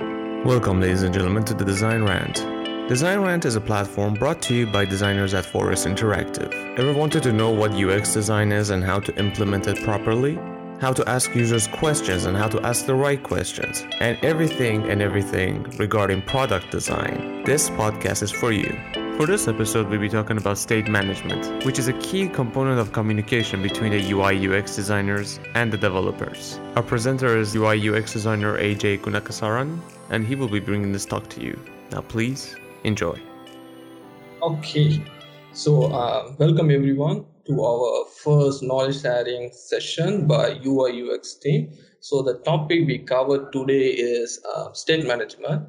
Welcome, ladies and gentlemen, to the Design Rant. Design Rant is a platform brought to you by designers at Forest Interactive. Ever wanted to know what UX design is and how to implement it properly? How to ask users questions and how to ask the right questions, and everything and everything regarding product design. This podcast is for you. For this episode, we'll be talking about state management, which is a key component of communication between the UI UX designers and the developers. Our presenter is UI UX designer AJ Kunakasaran, and he will be bringing this talk to you. Now, please enjoy. Okay, so uh, welcome everyone to our first knowledge sharing session by UI UX team. So the topic we covered today is uh, state management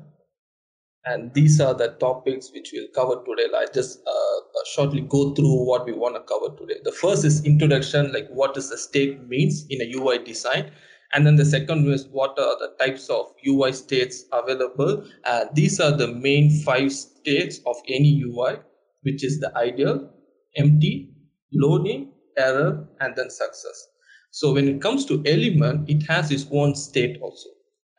and these are the topics which we'll cover today. I just uh, shortly go through what we want to cover today. The first is introduction like what does the state means in a ui design? And then the second is what are the types of ui states available? Uh, these are the main five states of any ui which is the ideal empty loading error and then success. So when it comes to element it has its own state also.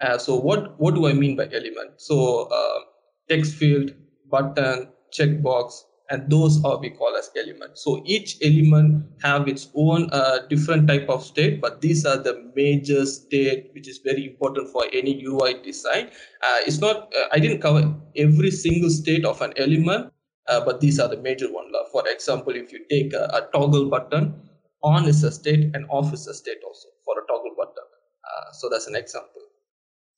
Uh, so what what do I mean by element? So uh, text field, button, checkbox, and those are we call as elements. So each element have its own uh, different type of state, but these are the major state which is very important for any UI design. Uh, it's not uh, I didn't cover every single state of an element, uh, but these are the major one. For example, if you take a, a, toggle button, on is a state and off is a state also for a toggle button. Uh, so that's an example.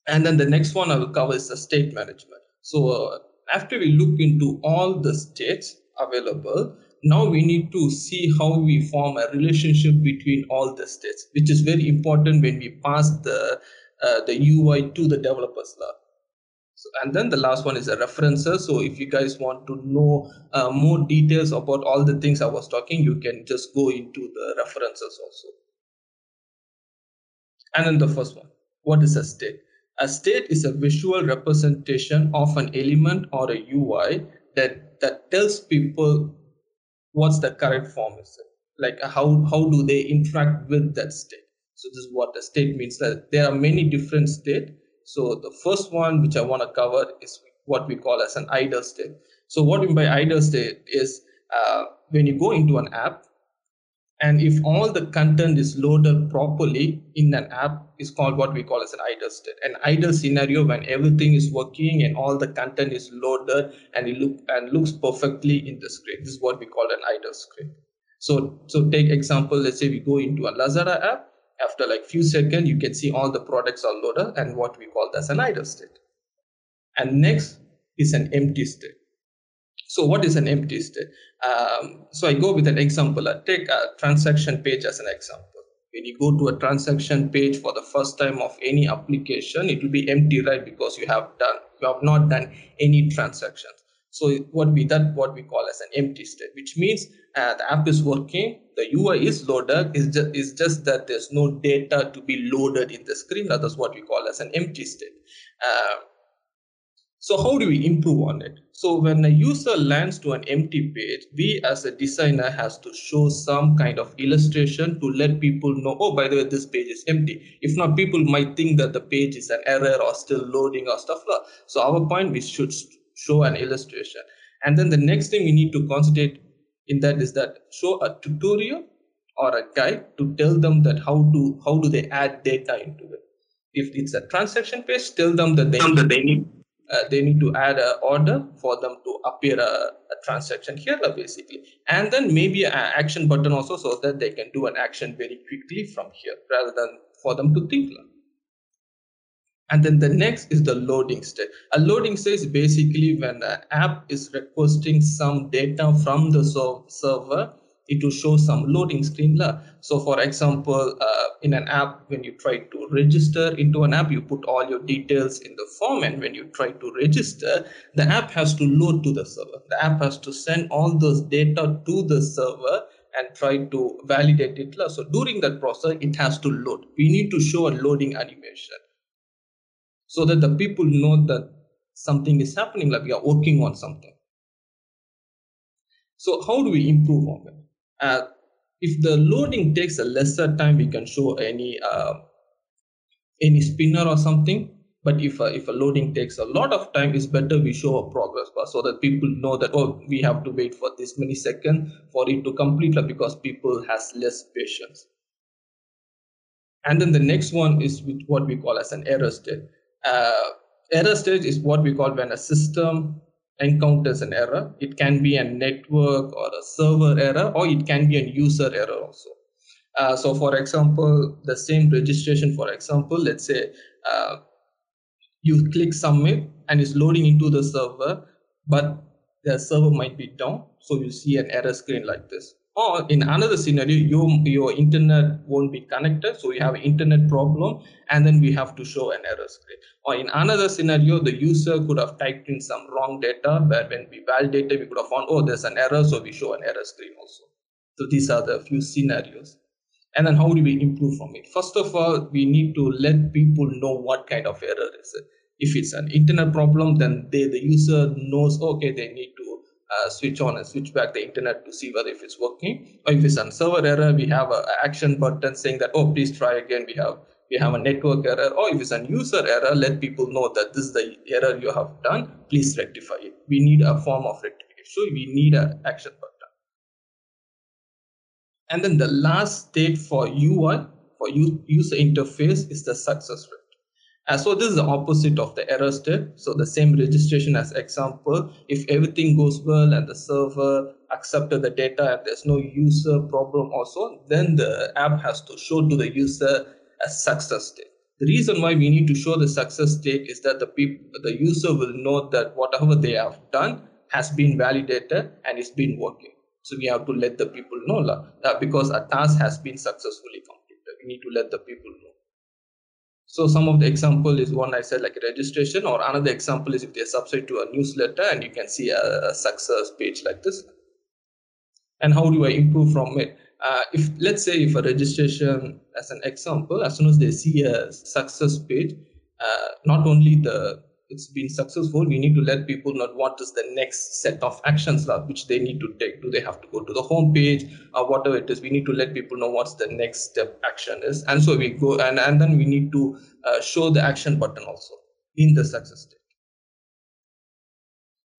And then the next one I will cover is the state management. So uh, after we look into all the states available, now we need to see how we form a relationship between all the states, which is very important when we pass the uh, the UI to the developers layer. So, and then the last one is the references. So if you guys want to know uh, more details about all the things I was talking, you can just go into the references also. And then the first one, what is a state? A state is a visual representation of an element or a UI that, that tells people what's the correct form is. Like how, how do they interact with that state? So this is what a state means that there are many different states. So the first one which I want to cover is what we call as an idle state. So what we mean by idle state is uh, when you go into an app, and if all the content is loaded properly in an app is called what we call as an idle state. An idle scenario when everything is working and all the content is loaded and it look and looks perfectly in the screen. This is what we call an idle screen. So so take example, let's say we go into a Lazada app. After like few seconds, you can see all the products are loaded and what we call as an idle state. And next is an empty state. So what is an empty state? Um, so I go with an example. I take a transaction page as an example. When you go to a transaction page for the first time of any application, it will be empty, right? Because you have done, you have not done any transactions. So what we that what we call as an empty state, which means uh, the app is working, the UI is loaded, is just is just that there's no data to be loaded in the screen. That is what we call as an empty state. Uh, so how do we improve on it? So when a user lands to an empty page, we as a designer has to show some kind of illustration to let people know, oh, by the way, this page is empty. If not, people might think that the page is an error or still loading or stuff like So our point, we should show an illustration. And then the next thing we need to concentrate in that is that show a tutorial or a guide to tell them that how do how do they add data into it. If it's a transaction page, tell them that that they need uh, they need to add an order for them to appear a, a transaction here basically. And then maybe an action button also so that they can do an action very quickly from here rather than for them to think and then the next is the loading state a loading state is basically when the app is requesting some data from the server it will show some loading screen la. so for example uh, in an app when you try to register into an app you put all your details in the form and when you try to register the app has to load to the server. The app has to send all those data to the server and try to validate it so during that process it has to load. We need to show a loading animation. So that the people know that something is happening like we are working on something. So how do we improve on it uh, if the loading takes a lesser time, we can show any uh, any spinner or something. but if a, if a loading takes a lot of time it's better we show a progress bar so that people know that oh we have to wait for this many seconds for it to complete because people has less patience and then the next one is with what we call as an error state uh, error state is what we call when a system encounters an error it can be a network or a server error or it can be a user error also uh, so for example the same registration for example let's say uh, you click submit and it's loading into the server, but the server might be down. So you see an error screen like this. Or in another scenario, your, your internet won't be connected. So you have internet problem and then we have to show an error screen. Or in another scenario, the user could have typed in some wrong data, but when we validated, we could have found, oh, there's an error. So we show an error screen also. So these are the few scenarios. And then how do we improve from it? First of all, we need to let people know what kind of error is it. If it's an internet problem, then they, the user knows, okay, they need to uh, switch on and switch back the internet to see whether if it's working. Or if it's a server error, we have an action button saying that, oh, please try again. We have we have a network error. Or if it's a user error, let people know that this is the error you have done. Please rectify it. We need a form of rectification. So we need an action button. And then the last state for UI, for user interface, is the success rate. Uh, so this is the opposite of the error state. So the same registration as example, if everything goes well and the server accepted the data and there's no user problem also, then the app has to show to the user a success state. The reason why we need to show the success state is that the people, the user will know that whatever they have done has been validated and it's been working. So we have to let the people know that because a task has been successfully completed. We need to let the people know. So some of the example is one I said like registration or another example is if they subscribe to a newsletter and you can see a, a success page like this. And how do I improve from it? Uh, if let's say if a registration as an example, as soon as they see a success page, uh, not only the it's been successful, we need to let people know what is the next set of actions which they need to take. Do they have to go to the home page or whatever it is? We need to let people know what's the next step action is. And so we go and, and then we need to uh, show the action button also in the success state.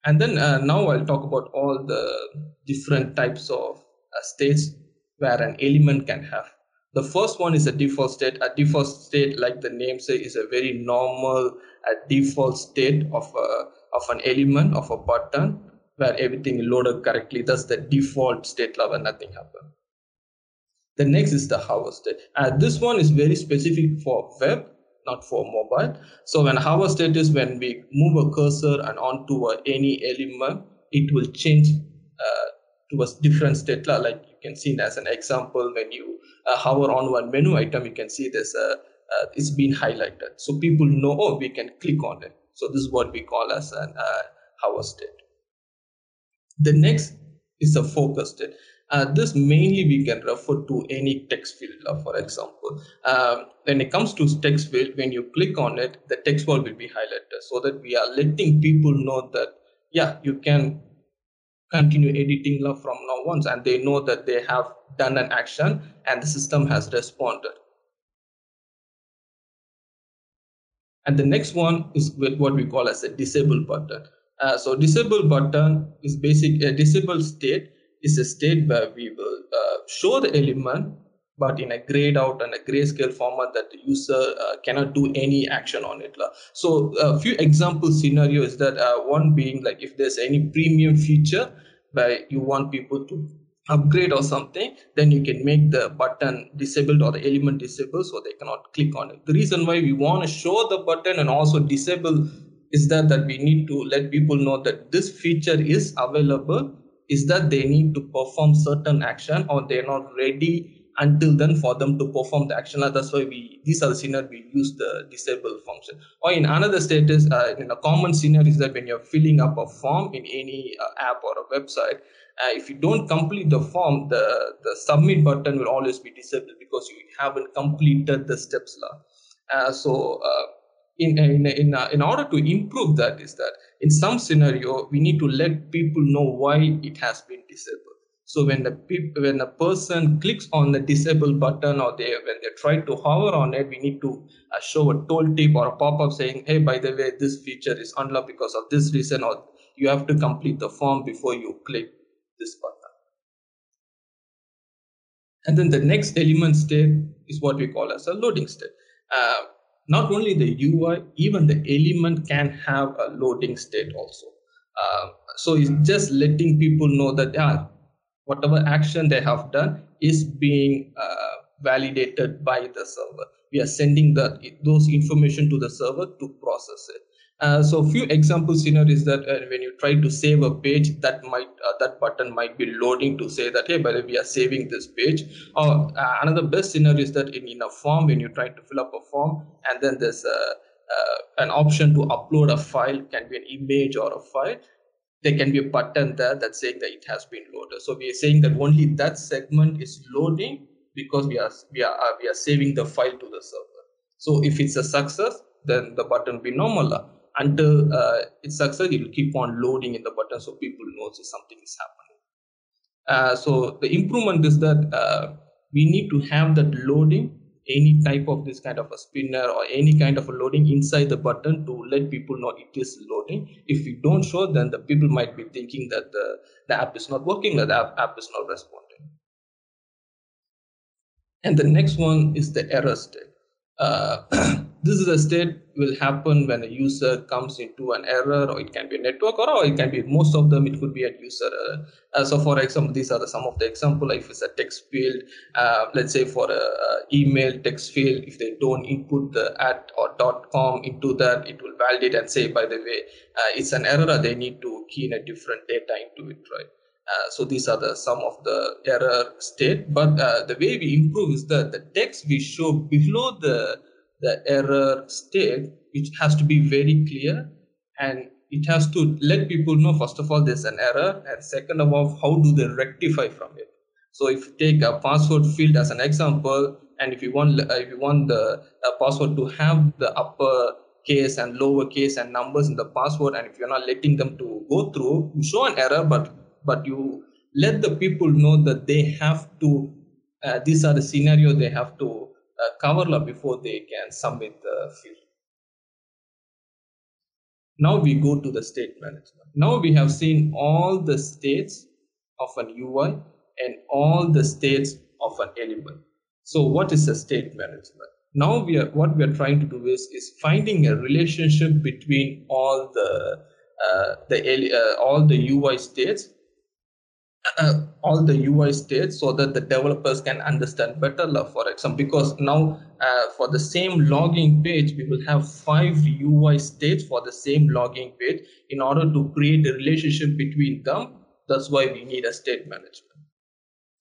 And then uh, now I'll talk about all the different types of uh, states where an element can have. The first one is a default state. A default state, like the name say, is a very normal a default state of a, of an element of a button where everything loaded correctly. That's the default state level, nothing happens. The next is the hover state. Uh, this one is very specific for web, not for mobile. So when hover state is when we move a cursor and onto a, any element, it will change uh, to a different state. Like you can see as an example, when you uh, hover on one menu item, you can see there's a uh, it's been highlighted. So people know, oh, we can click on it. So this is what we call as an uh, hover state. The next is a focus state. Uh, this mainly we can refer to any text field, for example. Um, when it comes to text field, when you click on it, the text bar will be highlighted so that we are letting people know that, yeah, you can continue editing from now on and they know that they have done an action and the system has responded. And the next one is what we call as a disable button. Uh, so disable button is basic, a disable state is a state where we will uh, show the element, but in a grayed out and a grayscale format that the user uh, cannot do any action on it. So a few example scenarios that uh, one being like if there's any premium feature where you want people to upgrade or something, then you can make the button disabled or the element disabled so they cannot click on it. The reason why we want to show the button and also disable is that that we need to let people know that this feature is available is that they need to perform certain action or they're not ready until then for them to perform the action that's why we these are the scenario we use the disable function or in another status uh, in a common scenario is that when you're filling up a form in any uh, app or a website uh, if you don't complete the form, the, the submit button will always be disabled because you haven't completed the steps. Uh, so uh, in, in, in, uh, in order to improve that is that in some scenario, we need to let people know why it has been disabled. So when the people, when a person clicks on the disable button or they when they try to hover on it, we need to uh, show a tooltip or a pop-up saying, "Hey, by the way, this feature is unlocked because of this reason," or you have to complete the form before you click this button. And then the next element state is what we call as a loading state. Uh, not only the UI, even the element can have a loading state also. Uh, so it's just letting people know that yeah, whatever action they have done is being uh, validated by the server. We are sending the, those information to the server to process it. Uh, so a few example scenarios that uh, when you try to save a page that might uh, that button might be loading to say that hey by the way we are saving this page or uh, another best scenario is that in, in a form when you try to fill up a form and then there's a, an option to upload a file can be an image or a file there can be a button there that's saying that it has been loaded. So we are saying that only that segment is loading because we are we are uh, we are saving the file to the server. So if it's a success, then the button will be normal. Until uh, it's success, it will keep on loading in the button so people know that something is happening. Uh, so the improvement is that uh, we need to have that loading any type of this kind of a spinner or any kind of a loading inside the button to let people know it is loading. If we don't show, then the people might be thinking that the, the app is not working, that the app, app is not responding. And the next one is the error state. Uh, this is a state will happen when a user comes into an error or it can be a network or, or it can be most of them it could be a user error. Uh, so for example these are the, some of the example if it's a text field uh, let's say for a, a, email text field if they don't input the at or dot com into that it will validate and say by the way uh, it's an error they need to key in a different data into it right uh, so these are the some of the error state but uh, the way we improve is that the text we show below the the error state which has to be very clear and it has to let people know first of all there's an error and second of all how do they rectify from it? So if you take a password field as an example and if you want if you want the password to have the upper case and lower case and numbers in the password and if you're not letting them to go through you show an error but but you let the people know that they have to uh, these are the scenario they have to up before they can submit the field. Now we go to the state management. Now we have seen all the states of an ui and all the states of an element so what is a state management? Now we are what we are trying to do is is finding a relationship between all the uh, the uh, all the ui states uh, all the UI states so that the developers can understand better for example because now uh, for the same login page we will have five UI states for the same login page in order to create a relationship between them. That's why we need a state management.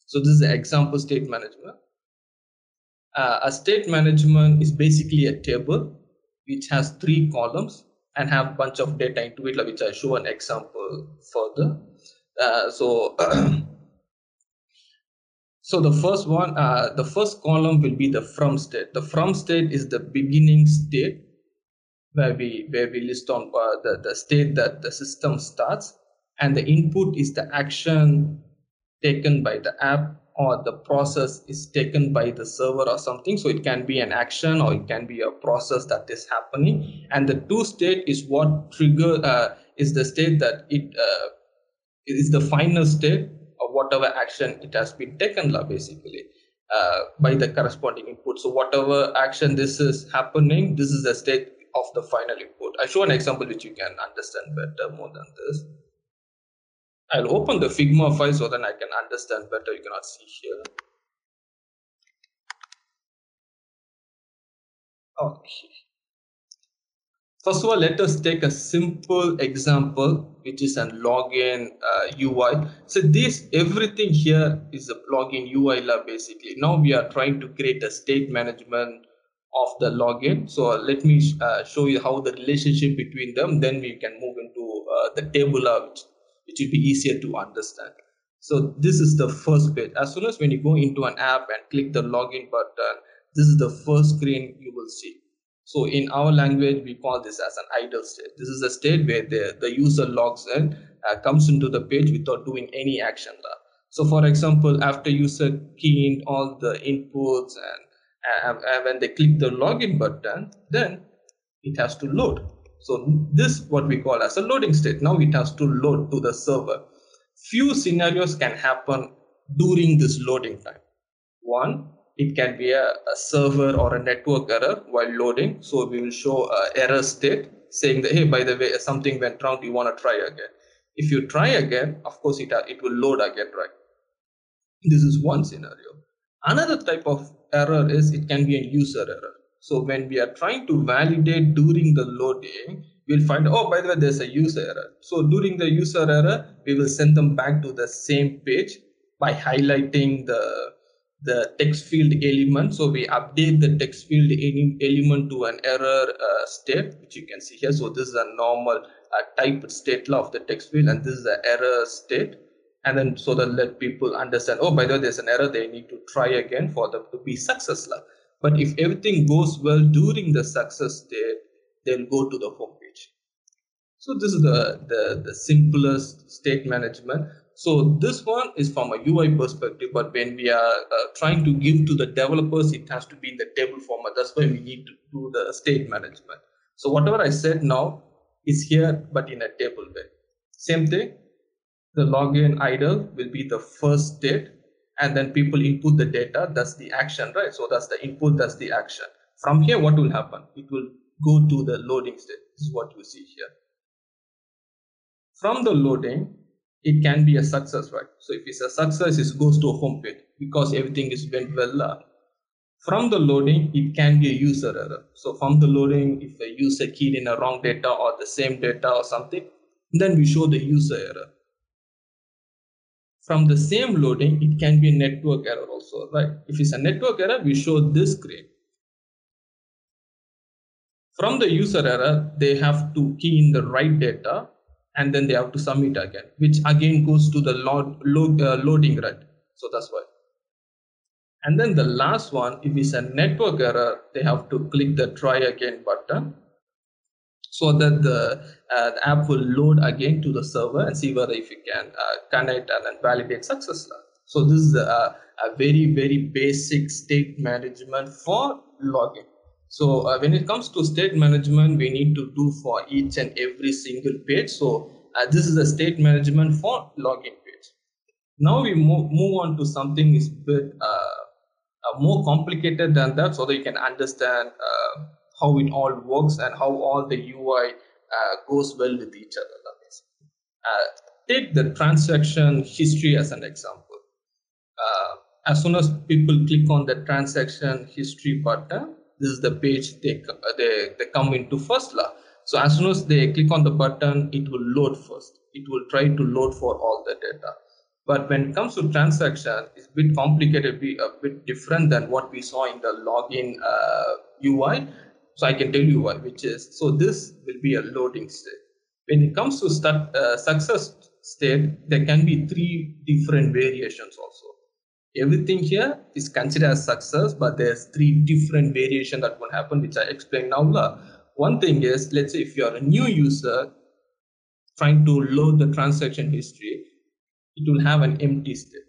So this is an example state management. Uh, a state management is basically a table which has three columns and have bunch of data into it which I show an example further uh, so so the first one uh, the first column will be the from state. The from state is the beginning state where we where we list on uh, the, the state that the system starts and the input is the action taken by the app or the process is taken by the server or something. So it can be an action or it can be a process that is happening. And the to state is what trigger uh, is the state that it uh, is the final state of whatever action it has been taken basically uh, by the corresponding input. So whatever action this is happening this is the state of the final input. I show an example which you can understand better more than this. I'll open the figma file so then i can understand better. You cannot see here. Okay First of all, let us take a simple example, which is a login uh, UI. So this, everything here is a login UI lab basically. Now we are trying to create a state management of the login. So let me uh, show you how the relationship between them, then we can move into uh, the table which, which will be easier to understand. So this is the first page. As soon as when you go into an app and click the login button, this is the first screen you will see. So in our language, we call this as an idle state. This is a state where the, the user logs in, uh, comes into the page without doing any action. So, for example, after user key in all the inputs and, and when they click the login button, then it has to load. So this what we call as a loading state. Now it has to load to the server. Few scenarios can happen during this loading time. One, it can be a, a server or a network error while loading. So we will show a error state saying that, hey, by the way, something went wrong. Do you want to try again? If you try again, of course, it, uh, it will load again, right? This is one scenario. Another type of error is it can be a user error. So when we are trying to validate during the loading, we'll find, oh, by the way, there's a user error. So during the user error, we will send them back to the same page by highlighting the the text field element. So we update the text field element to an error uh, state, which you can see here. So this is a normal uh, type state law of the text field, and this is the error state. And then so that let people understand, oh, by the way, there's an error, they need to try again for them to be successful. But if everything goes well during the success state, they'll go to the home page. So this is the, the, the simplest state management. So this one is from a UI perspective, but when we are uh, trying to give to the developers, it has to be in the table format. That's why we need to do the state management. So whatever I said now is here, but in a table way. Same thing, the login idle will be the first state and then people input the data that's the action right so that's the input that's the action from here what will happen it will go to the loading state this is what you see here from the loading it can be a success right? So if it's a success it goes to a home page because everything is went well uh, from the loading it can be a user error. So from the loading if a user keyed in a wrong data or the same data or something then we show the user error. From the same loading, it can be a network error also, right? If it's a network error, we show this screen. From the user error, they have to key in the right data and then they have to submit again, which again goes to the load, load, uh, loading, right? So that's why. And then the last one, if it's a network error, they have to click the try again button so that the, uh, the, app will load again to the server and see whether if you can uh, connect and then validate successfully. So this is a, a, very, very basic state management for login. So uh, when it comes to state management, we need to do for each and every single page. So uh, this is a state management for login page. Now we move, move on to something is bit uh, uh, more complicated than that so that you can understand how it all works and how all the UI uh, goes well with each other. Uh, take the transaction history as an example. Uh, as soon as people click on the transaction history button, this is the page they, they, they come into first. La. So as soon as they click on the button, it will load first. It will try to load for all the data. But when it comes to transaction, it's a bit complicated, be a bit different than what we saw in the login uh, UI. So I can tell you why, which is, so this will be a loading state. When it comes to start, uh, success state, there can be three different variations also. Everything here is considered as success, but there's three different variations that will happen, which I explain now. One thing is, let's say if you're a new user trying to load the transaction history, it will have an empty state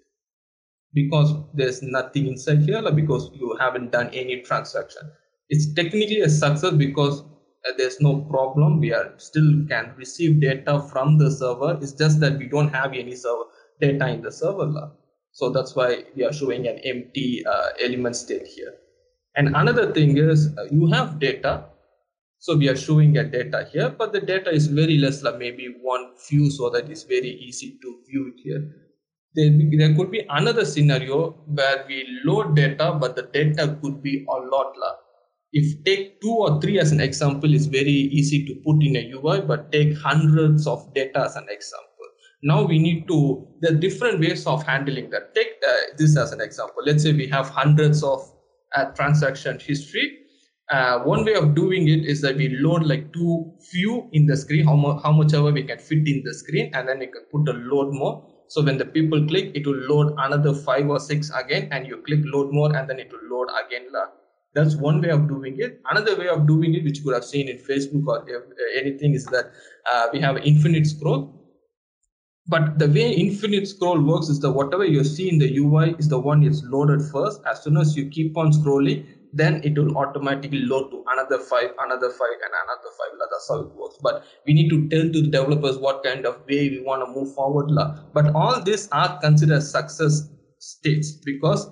because there's nothing inside here because you haven't done any transaction. It's technically a success because uh, there's no problem. We are still can receive data from the server. It's just that we don't have any server data in the server so that's why we are showing an empty uh, element state here. And another thing is uh, you have data. So we are showing a data here but the data is very less like maybe one few so that it's very easy to view it here. There, there could be another scenario where we load data but the data could be a lot large if take two or three as an example is very easy to put in a UI, but take hundreds of data as an example. Now we need to, are different ways of handling that. Take uh, this as an example. Let's say we have hundreds of uh, transaction history. Uh, one way of doing it is that we load like two few in the screen, how, mu- how much ever we can fit in the screen, and then we can put a load more. So when the people click, it will load another five or six again, and you click load more, and then it will load again. That's one way of doing it. Another way of doing it, which you could have seen in Facebook or anything, is that uh, we have infinite scroll. But the way infinite scroll works is that whatever you see in the ui is the one is loaded first. As soon as you keep on scrolling then it will automatically load to another file another file and another file. That's how it works. But we need to tell to the developers what kind of way we want to move forward but all these are considered success states because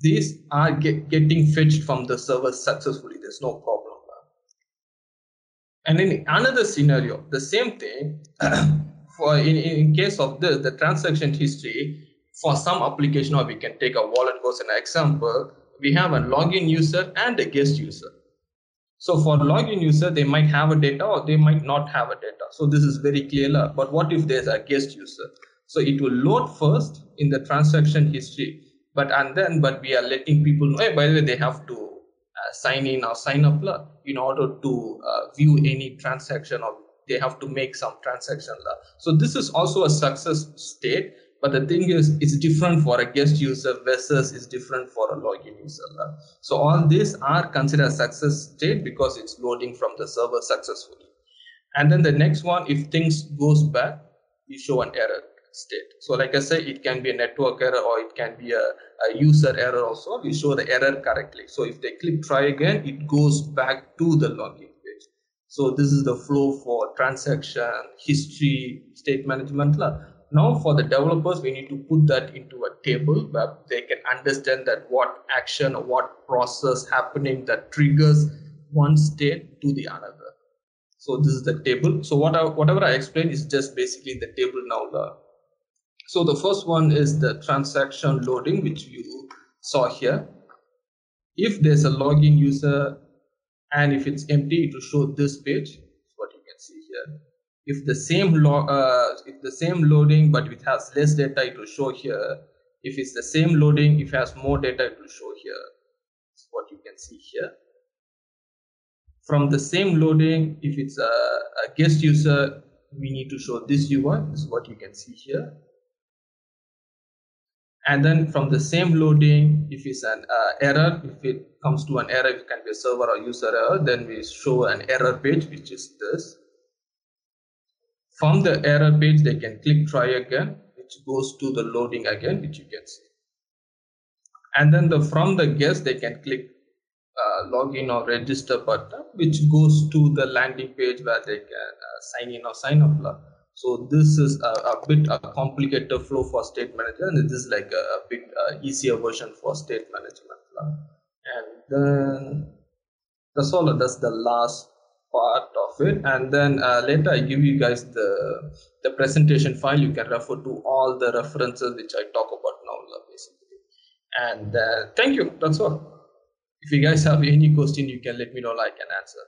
these are get, getting fetched from the server successfully. There's no problem and in another scenario the same thing for in, in case of this the transaction history for some application or we can take a wallet goes an example we have a login user and a guest user. So for login user they might have a data or they might not have a data. So this is very clear but what if there's a guest user? So it will load first in the transaction history. But and then but we are letting people know hey, by the way they have to uh, sign in or sign up in order to uh, view any transaction or they have to make some transaction so this is also a success state but the thing is it's different for a guest user versus it's different for a login user so all these are considered success state because it's loading from the server successfully and then the next one if things goes bad we show an error state. So like I say, it can be a network error or it can be a, a user error also. We show the error correctly. So if they click try again, it goes back to the login. So this is the flow for transaction, history, state management. Now for the developers, we need to put that into a table where they can understand that what action or what process happening that triggers one state to the another. So this is the table. So what I, whatever I explained is just basically the table now. So the first one is the transaction loading, which you saw here. If there's a login user and if it's empty, it will show this page, what you can see here. If the same log, uh, if the same loading, but it has less data, it will show here. If it's the same loading, if it has more data, it will show here. That's what you can see here. From the same loading, if it's a, a guest user, we need to show this UI. Is what you can see here and then from the same loading if it's an uh, error if it comes to an error it can be a server or user error then we show an error page which is this. From the error page they can click try again which goes to the loading again which you can see. And then the from the guest they can click uh, login or register button which goes to the landing page where they can uh, sign in or sign up so this is a, a bit a complicated flow for state management, and this is like a, a bit uh, easier version for state management. And then that's all. That's the last part of it. And then uh, later I give you guys the the presentation file. You can refer to all the references which I talk about now, basically. And uh, thank you. That's all. If you guys have any question, you can let me know. I can answer.